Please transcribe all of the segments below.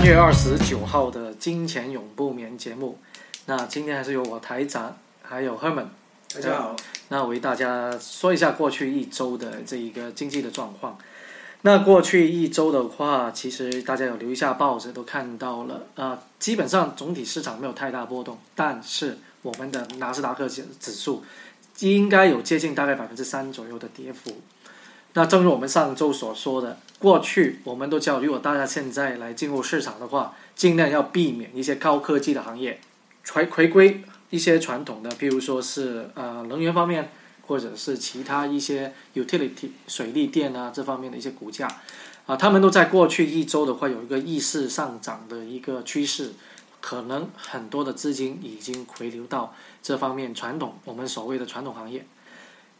三月二十九号的金钱永不眠节目，那今天还是由我台长还有 Herman，大家好，那为大家说一下过去一周的这一个经济的状况。那过去一周的话，其实大家有留一下报纸都看到了啊、基本上总体市场没有太大波动，但是我们的纳斯达克指指数应该有接近大概百分之三左右的跌幅。那正如我们上周所说的，过去我们都教，如果大家现在来进入市场的话，尽量要避免一些高科技的行业，回回归一些传统的，譬如说是呃能源方面，或者是其他一些 utility 水利电啊这方面的一些股价，啊，他们都在过去一周的话有一个逆势上涨的一个趋势，可能很多的资金已经回流到这方面传统我们所谓的传统行业。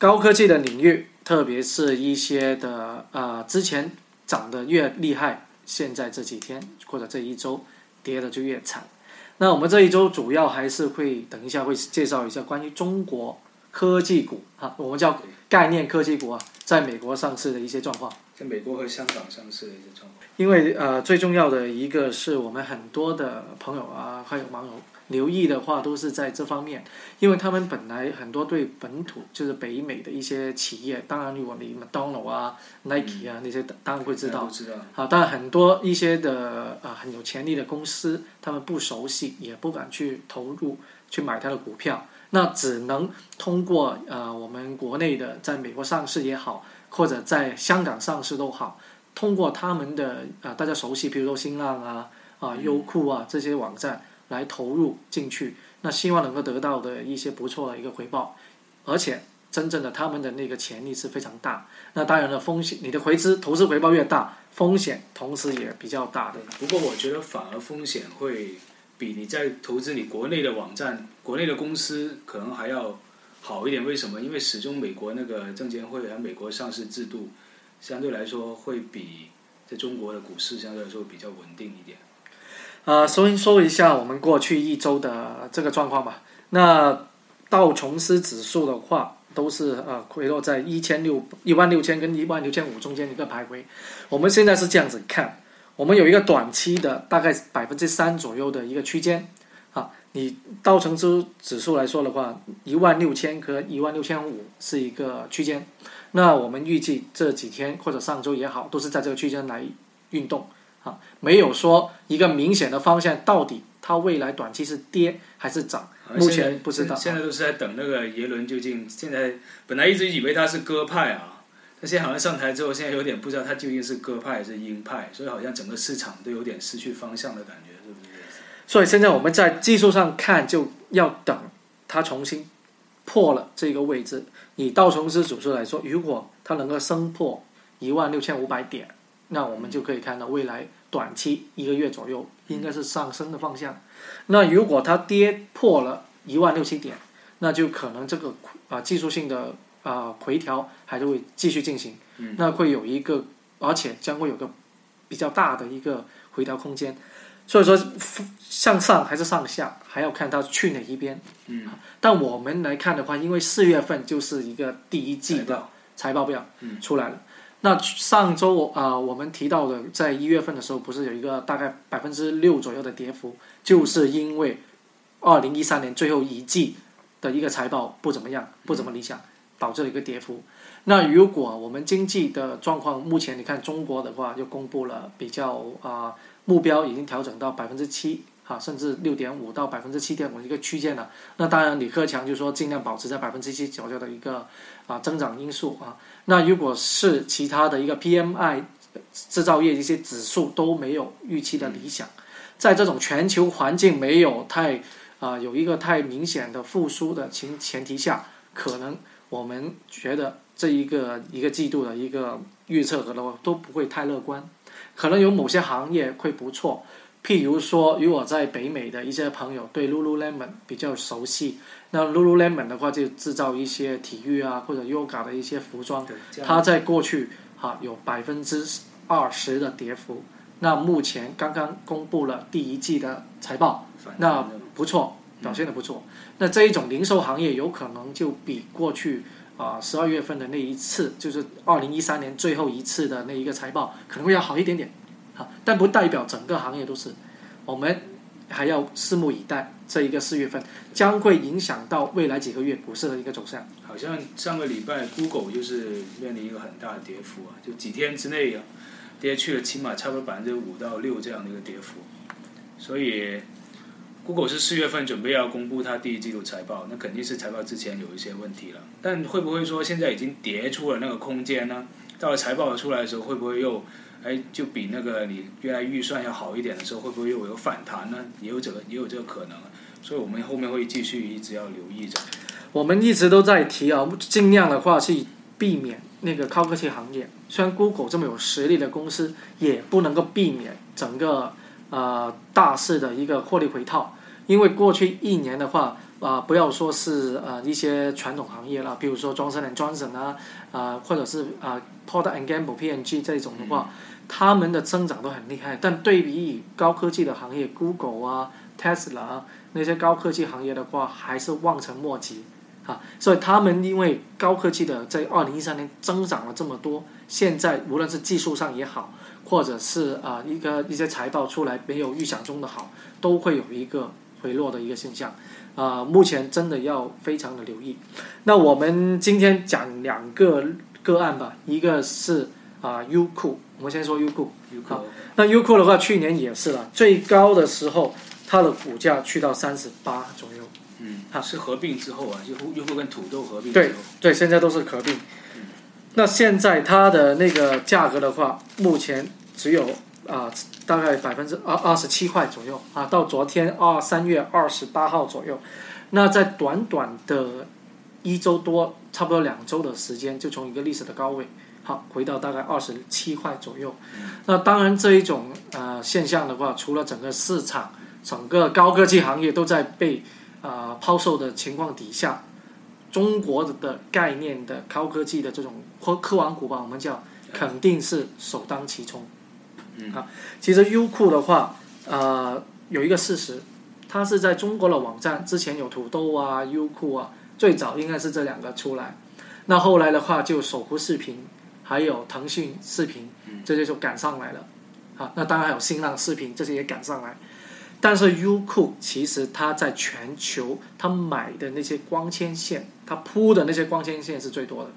高科技的领域，特别是一些的呃之前涨得越厉害，现在这几天或者这一周跌的就越惨。那我们这一周主要还是会等一下会介绍一下关于中国科技股啊，我们叫概念科技股啊，在美国上市的一些状况。在美国和香港上市的一些状况。因为呃，最重要的一个是我们很多的朋友啊，还有网友留意的话，都是在这方面，因为他们本来很多对本土就是北美的一些企业，当然如果你麦当劳啊、Nike 啊那些，当然会知道都。知道。啊，但很多一些的啊很有潜力的公司，他们不熟悉，也不敢去投入去买它的股票，那只能通过呃我们国内的在美国上市也好，或者在香港上市都好，通过他们的啊大家熟悉，比如说新浪啊啊优酷啊这些网站来投入进去，那希望能够得到的一些不错的一个回报，而且真正的他们的那个潜力是非常大。那当然了，风险你的回资投资回报越大，风险同时也比较大的。不过我觉得反而风险会比你在投资你国内的网站、国内的公司可能还要好一点。为什么？因为始终美国那个证监会和美国上市制度相对来说会比在中国的股市相对来说比较稳定一点。呃，先说一下我们过去一周的这个状况吧。那道琼斯指数的话，都是呃回落在一千六一万六千跟一万六千五中间一个徘徊。我们现在是这样子看，我们有一个短期的大概百分之三左右的一个区间啊。你道琼斯指数来说的话，一万六千和一万六千五是一个区间。那我们预计这几天或者上周也好，都是在这个区间来运动。啊，没有说一个明显的方向，到底它未来短期是跌还是涨，目前不知道。现在都是在等那个耶伦究竟。现在本来一直以为他是鸽派啊，他现在好像上台之后，现在有点不知道他究竟是鸽派还是鹰派，所以好像整个市场都有点失去方向的感觉，是不是？所以现在我们在技术上看，就要等它重新破了这个位置。以道琼斯指数来说，如果它能够升破一万六千五百点，那我们就可以看到未来短期一个月左右应该是上升的方向。那如果它跌破了一万六七点，那就可能这个啊、技术性的啊、回调还是会继续进行，嗯那会有一个，而且将会有个比较大的一个回调空间。所以说向上还是上下，还要看它去哪一边。嗯，但我们来看的话，因为四月份就是一个第一季的财报表嗯出来了。那上周啊、我们提到的，在一月份的时候，不是有一个大概百分之六左右的跌幅，就是因为二零一三年最后一季的一个财报不怎么样，不怎么理想，导致了一个跌幅。那如果我们经济的状况，目前你看中国的话，又公布了比较啊、目标已经调整到百分之七啊，甚至六点五到百分之七点五一个区间了。那当然，李克强就说尽量保持在百分之七左右的一个啊增长因素啊。那如果是其他的一个 PMI 制造业一些指数都没有预期的理想，在这种全球环境没有太啊、有一个太明显的复苏的情前提下，可能我们觉得这一个一个季度的一个预测可能都不会太乐观，可能有某些行业会不错，譬如说，如果在北美的一些朋友对 Lululemon 比较熟悉，那 Lululemon 的话就制造一些体育啊或者 yoga 的一些服装，它在过去哈、有百分之二十的跌幅，那目前刚刚公布了第一季的财报，那不错，表现的不错。那这一种零售行业有可能就比过去啊十二月份的那一次，就是二零一三年最后一次的那一个财报，可能会要好一点点，啊，但不代表整个行业都是。我们还要拭目以待，这一个四月份将会影响到未来几个月股市的一个走向。好像上个礼拜 Google 就是面临一个很大的跌幅啊，就几天之内啊，跌去了起码差不多百分之五到六这样的一个跌幅。所以 Google 是四月份准备要公布它第一季度财报，那肯定是财报之前有一些问题了。但会不会说现在已经跌出了那个空间呢？到了财报出来的时候，会不会又？哎，就比那个你原来预算要好一点的时候，会不会又有反弹呢？也有这个，也有这个可能。所以我们后面会继续一直要留意着。我们一直都在提啊，尽量的话去避免那个高科技行业。虽然 Google 这么有实力的公司，也不能够避免整个呃大势的一个获利回套。因为过去一年的话，啊，不要说是呃一些传统行业了，比如说 Johnson Johnson 啊，啊，或者是啊 Port and Gamble P&G 这种的话。他们的增长都很厉害，但对比高科技的行业，Google 啊、Tesla 啊那些高科技行业的话，还是望尘莫及啊。所以他们因为高科技的在二零一三年增长了这么多，现在无论是技术上也好，或者是啊一个一些财报出来没有预想中的好，都会有一个回落的一个现象啊。目前真的要非常的留意。那我们今天讲两个个案吧，一个是啊优酷。我们先说优酷，优酷，那优酷的话，去年也是了，最高的时候，它的股价去到三十八左右。嗯，它是合并之后啊，优酷优酷跟土豆合并。对对，现在都是合并。那现在它的那个价格的话，目前只有啊，大概百分之二二十七块左右啊，到昨天二三月二十八号左右，那在短短的一周多，差不多两周的时间，就从一个历史的高位。好，回到大概二十七块左右。那当然，这一种呃现象的话，除了整个市场、整个高科技行业都在被啊抛售的情况底下，中国的概念的高科技的这种科科网股吧，我们叫肯定是首当其冲。嗯，啊，其实优酷的话，呃，有一个事实，它是在中国的网站之前有土豆啊、优酷啊，最早应该是这两个出来。那后来的话，就搜狐视频。还有腾讯视频，这些就赶上来了，啊，那当然还有新浪视频，这些也赶上来。但是优酷其实它在全球，它买的那些光纤线，它铺的那些光纤线是最多的，哦，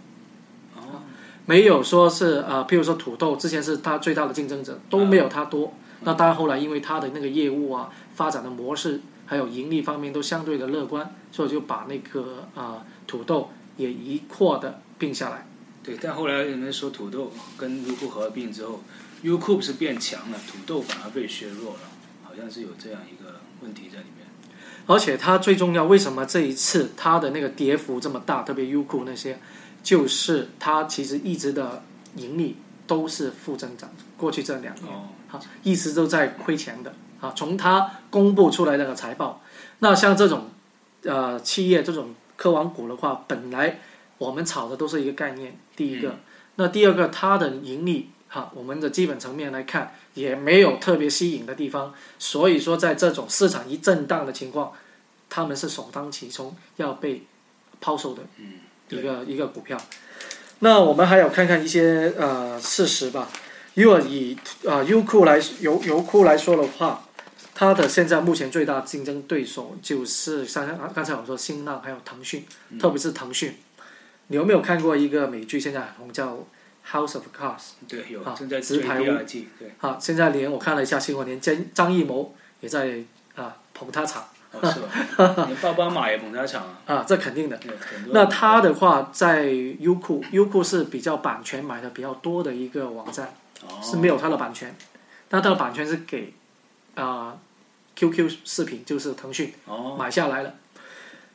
没有说是呃，譬如说土豆之前是它最大的竞争者，都没有它多。那当然后来因为它的那个业务啊，发展的模式还有盈利方面都相对的乐观，所以就把那个啊土豆也一括的并下来。对，但后来人们说土豆跟优酷合并之后，优酷是变强了，土豆反而被削弱了，好像是有这样一个问题在里面。而且它最重要，为什么这一次它的那个跌幅这么大？特别优酷那些，就是它其实一直的盈利都是负增长，过去这两年，啊，一直都在亏钱的。啊，从它公布出来那个财报，那像这种呃企业这种科网股的话，本来。我们炒的都是一个概念，第一个，那第二个，它的盈利哈，我们的基本层面来看也没有特别吸引的地方，所以说在这种市场一震荡的情况，他们是首当其冲要被抛售的一个一个股票。那我们还有看看一些呃事实吧。如果以啊优酷来优优酷来说的话，它的现在目前最大竞争对手就是像刚才我说新浪还有腾讯，特别是腾讯。你有没有看过一个美剧？现在很红，叫《House of Cards》。对，有啊。正在直排第二季。对。好，现在连我看了一下新闻，连张张艺谋也在啊捧他场。哦，是吧？连奥巴马也捧他场啊。啊，这肯定的。那他的话，在优酷，优酷是比较版权买的比较多的一个网站，是没有他的版权。但他的版权是给啊 QQ 视频，就是腾讯买下来了。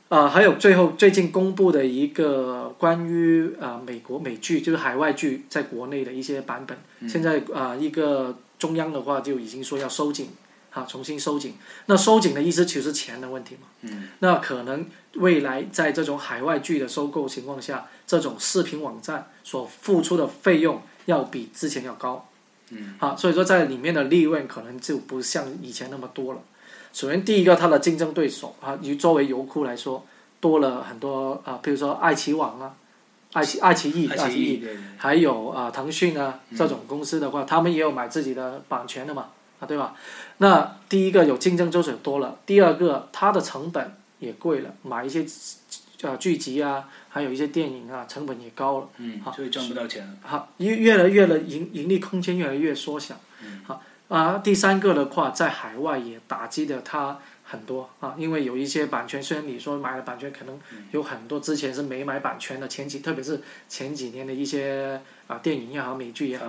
啊，还有最后最近公布的一个关于啊美国美剧，就是海外剧在国内的一些版本。现在啊，一个中央的话就已经说要收紧，哈，重新收紧。那收紧的意思其实是钱的问题嘛。嗯。那可能未来在这种海外剧的收购情况下，这种视频网站所付出的费用要比之前要高。嗯。好，所以说在里面的利润可能就不像以前那么多了。首先，第一个，它的竞争对手啊，以作为油库来说，多了很多啊，比如说爱奇网啊，爱奇爱奇艺，爱奇艺，还有啊腾讯啊这种公司的话，他们也有买自己的版权的嘛，啊对吧？那第一个有竞争对手多了，第二个它的成本也贵了，买一些啊剧集啊，还有一些电影啊，成本也高了。嗯好，所以赚不到钱了。好，越越来越的盈盈利空间越来越缩小。嗯好啊，第三个的话，在海外也打击的它很多啊，因为有一些版权，虽然你说买了版权，可能有很多之前是没买版权的，前几特别是前几年的一些啊电影也好，美剧也好。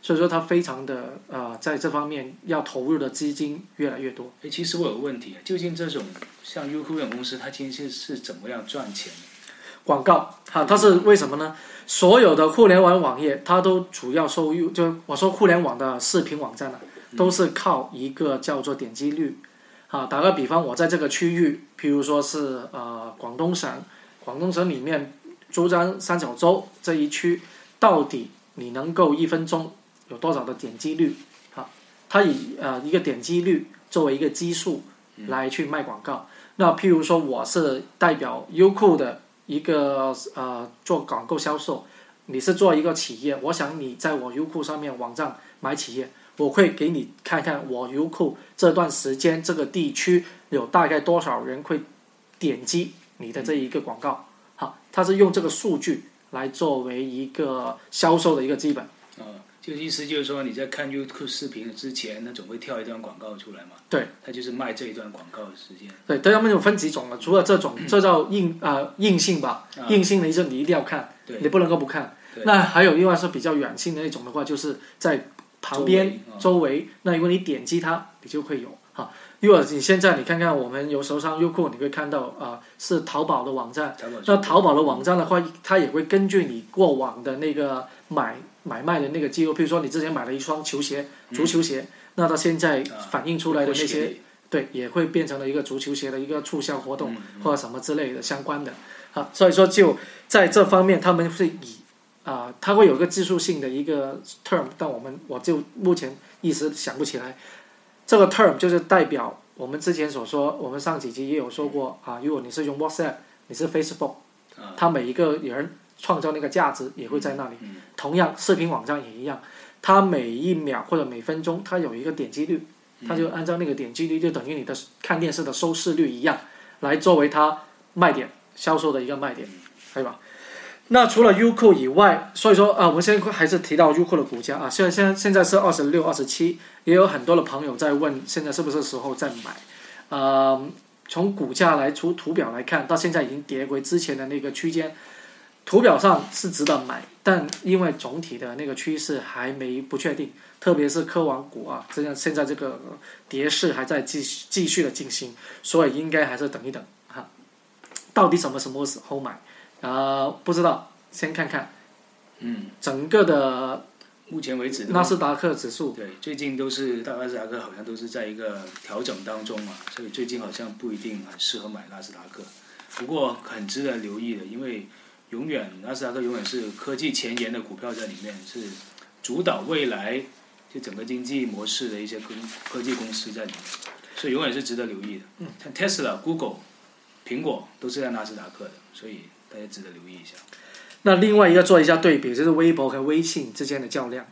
所以说它非常的呃，在这方面要投入的资金越来越多。哎，其实我有个问题，究竟这种像优酷这种公司，它其实是怎么样赚钱的？广告，哈，它是为什么呢？所有的互联网网页，它都主要收入，就我说互联网的视频网站呢、都是靠一个叫做点击率。啊，打个比方，我在这个区域，譬如说是呃广东省，广东省里面珠江三角洲这一区，到底你能够一分钟有多少的点击率？啊，它以呃一个点击率作为一个基数来去卖广告。那譬如说我是代表优酷的一个呃做广告销售，你是做一个企业，我想你在我优酷上面网站买企业，我会给你看看我优酷这段时间这个地区有大概多少人会点击你的这一个广告，好，它是用这个数据来作为一个销售的一个基本。啊、就意思就是说你在看 YouTube 视频之前，它总会跳一段广告出来嘛。对，它就是卖这一段广告的时间。对，他们有分几种了，除了这种，这叫硬呃硬性吧，啊硬性的一种你一定要看，对你不能够不看。对那还有另外是比较软性的一种的话，就是在旁边周围那如果你点击它，你就会有哈。如果你现在你看看我们有时候上优酷，你会看到啊、是淘宝的网站，那淘宝的网站的话，它也会根据你过往的那个买买卖的那个记录，比如说你之前买了一双球鞋，足球鞋，那它现在啊。反映出来的那些。会对，也会变成了一个足球鞋的一个促销活动、嗯或者什么之类的相关的啊，所以说就在这方面，他们是以啊、它会有一个技术性的一个 term，但我们我就目前一时想不起来。这个 term 就是代表我们之前所说，我们上几集也有说过啊，如果你是用 WhatsApp，你是 Facebook，啊它每一个人创造那个价值也会在那里。嗯同样，视频网站也一样，它每一秒或者每分钟，它有一个点击率，它就按照那个点击率，就等于你的看电视的收视率一样，来作为它卖点销售的一个卖点，对吧？那除了优酷以外，所以说啊，我们现在还是提到优酷的股价啊，现在现在现在是二十六、二十七，也有很多的朋友在问，现在是不是时候再买？呃，从股价来图图表来看，到现在已经跌回之前的那个区间，图表上是值得买，但因为总体的那个趋势还没不确定，特别是科网股啊，这样现在这个跌势还在继续继续的进行，所以应该还是等一等哈。到底什么什么时候买？啊、不知道，先看看。嗯，整个的目前为止纳斯达克指数，对，最近都是大纳斯达克好像都是在一个调整当中嘛，所以最近好像不一定很适合买纳斯达克。不过很值得留意的，因为永远纳斯达克永远是科技前沿的股票在里面，是主导未来就整个经济模式的一些科科技公司在里面，所以永远是值得留意的。嗯，像 Tesla、Google、苹果都是在纳斯达克的，所以大家值得留意一下。那另外一个做一下对比，就是微博和微信之间的较量。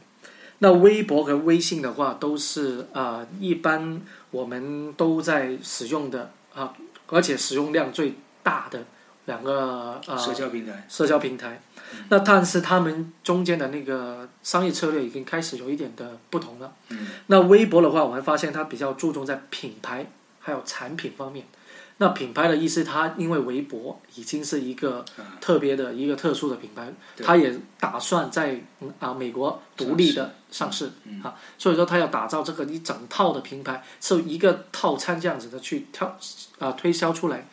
那微博和微信的话，都是呃一般我们都在使用的啊，而且使用量最大的两个呃社交平台，社交平台。那但是他们中间的那个商业策略已经开始有一点的不同了。嗯，那微博的话，我们发现它比较注重在品牌还有产品方面。那品牌的意思，它因为微博已经是一个特别的一个特殊的品牌，它也打算在嗯啊美国独立的上市嗯啊，所以说它要打造这个一整套的品牌，是一个套餐这样子的去跳啊推销出来。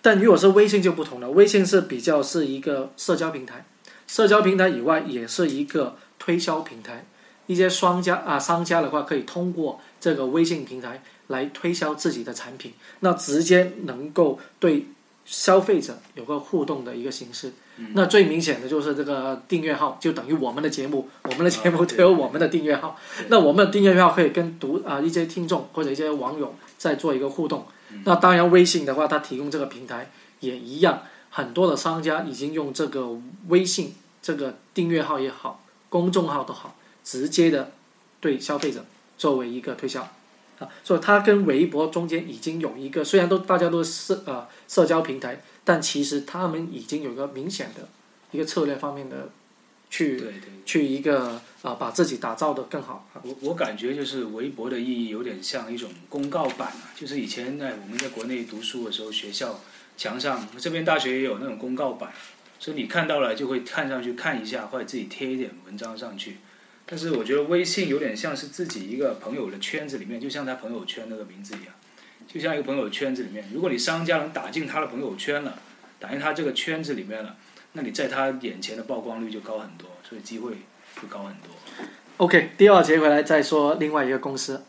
但如果是微信就不同了，微信是比较是一个社交平台，社交平台以外也是一个推销平台。一些商家啊商家的话，可以通过这个微信平台来推销自己的产品，那直接能够对消费者有个互动的一个形式。那最明显的就是这个订阅号，就等于我们的节目，我们的节目啊都有我们的订阅号。那我们的订阅号可以跟读啊一些听众或者一些网友再做一个互动。那当然，微信的话，它提供这个平台也一样很多的商家已经用这个微信这个订阅号也好，公众号都好，直接的对消费者作为一个推销啊，所以它跟微博中间已经有一个，虽然都大家都是社呃社交平台，但其实他们已经有一个明显的一个策略方面的去对对。去一个啊、把自己打造的更好。我我感觉就是微博的意义有点像一种公告板啊，就是以前在我们在国内读书的时候，学校墙上这边大学也有那种公告板，所以你看到了就会看上去看一下，或者自己贴一点文章上去。但是我觉得微信有点像是自己一个朋友的圈子里面，就像他朋友圈那个名字一样，就像一个朋友圈子里面，如果你商家能打进他的朋友圈了，打进他这个圈子里面了，那你在他眼前的曝光率就高很多，所以机会会高很多。OK，第二节回来再说另外一个公司